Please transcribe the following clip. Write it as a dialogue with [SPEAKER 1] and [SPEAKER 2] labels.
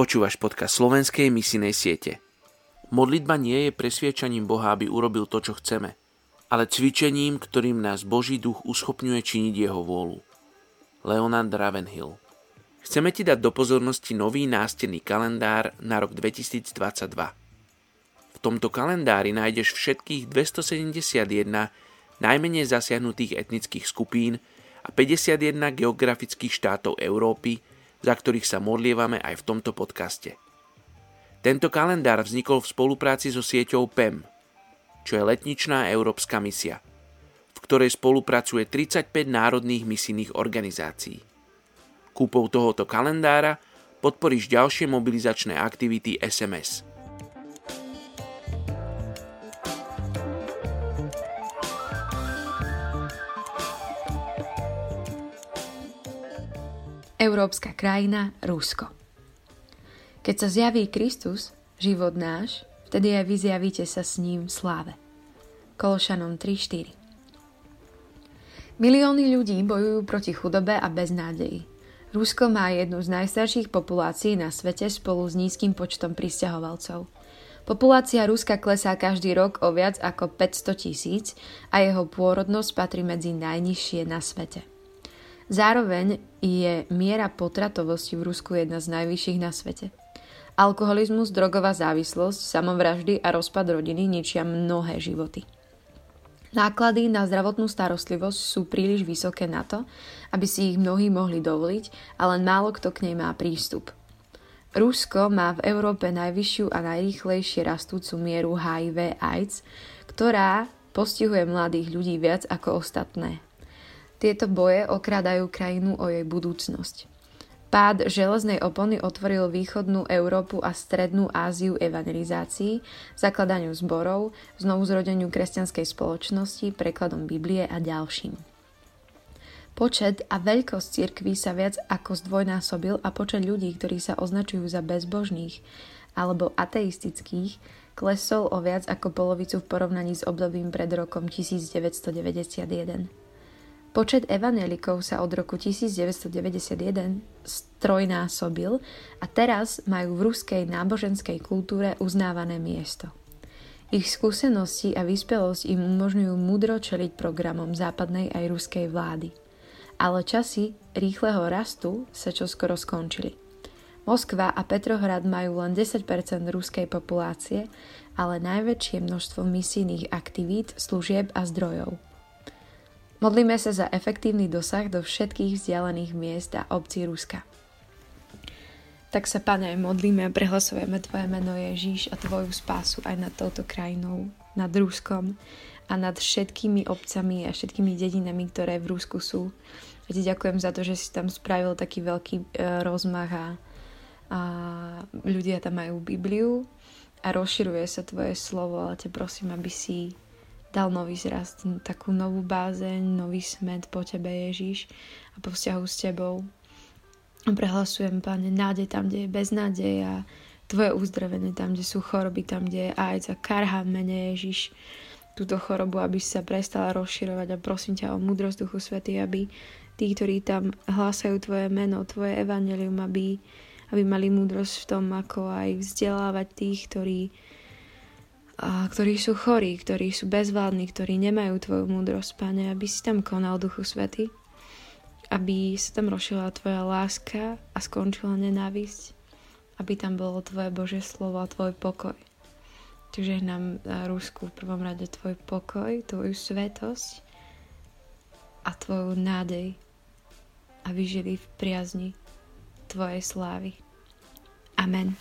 [SPEAKER 1] Počúvaš podcast slovenskej misinej siete. Modlitba nie je presviečaním Boha, aby urobil to, čo chceme, ale cvičením, ktorým nás Boží duch uschopňuje činiť jeho vôľu. Leonard Ravenhill Chceme ti dať do pozornosti nový nástenný kalendár na rok 2022. V tomto kalendári nájdeš všetkých 271 najmenej zasiahnutých etnických skupín a 51 geografických štátov Európy, za ktorých sa modlievame aj v tomto podcaste. Tento kalendár vznikol v spolupráci so sieťou PEM, čo je letničná európska misia, v ktorej spolupracuje 35 národných misijných organizácií. Kúpou tohoto kalendára podporíš ďalšie mobilizačné aktivity SMS –
[SPEAKER 2] Európska krajina Rusko. Keď sa zjaví Kristus, život náš, vtedy aj vy zjavíte sa s ním v sláve. Kološanom 3.4 Milióny ľudí bojujú proti chudobe a beznádeji. Rusko má jednu z najstarších populácií na svete spolu s nízkym počtom pristahovalcov. Populácia Ruska klesá každý rok o viac ako 500 tisíc a jeho pôrodnosť patrí medzi najnižšie na svete. Zároveň je miera potratovosti v Rusku jedna z najvyšších na svete. Alkoholizmus, drogová závislosť, samovraždy a rozpad rodiny ničia mnohé životy. Náklady na zdravotnú starostlivosť sú príliš vysoké na to, aby si ich mnohí mohli dovoliť, ale málo kto k nej má prístup. Rusko má v Európe najvyššiu a najrýchlejšie rastúcu mieru HIV AIDS, ktorá postihuje mladých ľudí viac ako ostatné. Tieto boje okrádajú krajinu o jej budúcnosť. Pád železnej opony otvoril východnú Európu a strednú Áziu evangelizácii, zakladaniu zborov, znovu zrodeniu kresťanskej spoločnosti, prekladom Biblie a ďalším. Počet a veľkosť cirkví sa viac ako zdvojnásobil a počet ľudí, ktorí sa označujú za bezbožných alebo ateistických, klesol o viac ako polovicu v porovnaní s obdobím pred rokom 1991. Počet evanelikov sa od roku 1991 strojnásobil a teraz majú v ruskej náboženskej kultúre uznávané miesto. Ich skúsenosti a vyspelosť im umožňujú mudro čeliť programom západnej aj ruskej vlády. Ale časy rýchleho rastu sa čoskoro skončili. Moskva a Petrohrad majú len 10% ruskej populácie, ale najväčšie množstvo misijných aktivít, služieb a zdrojov – Modlíme sa za efektívny dosah do všetkých vzdialených miest a obcí Ruska. Tak sa, Pane, modlíme a prehlasujeme Tvoje meno Ježíš a Tvoju spásu aj nad touto krajinou, nad Ruskom a nad všetkými obcami a všetkými dedinami, ktoré v Rusku sú. A ti ďakujem za to, že si tam spravil taký veľký e, rozmach a, a ľudia tam majú Bibliu a rozširuje sa Tvoje slovo, ale ťa prosím, aby si dal nový zrast, takú novú bázeň, nový smet po tebe Ježiš a po vzťahu s tebou. Prehlasujem, Pane, nádej tam, kde je beznádej a Tvoje uzdravenie tam, kde sú choroby, tam, kde je AIDS a karha mene Ježiš túto chorobu, aby sa prestala rozširovať a prosím ťa o múdrosť Duchu Svety, aby tí, ktorí tam hlásajú Tvoje meno, Tvoje evanelium, aby, aby mali múdrosť v tom, ako aj vzdelávať tých, ktorí a ktorí sú chorí, ktorí sú bezvládni, ktorí nemajú Tvoju múdrosť, Pane, aby si tam konal Duchu Svety, aby sa tam rozšila Tvoja láska a skončila nenávisť, aby tam bolo Tvoje Božie slovo a Tvoj pokoj. Takže nám Rusku v prvom rade Tvoj pokoj, Tvoju svetosť a Tvoju nádej, aby žili v priazni Tvojej slávy. Amen.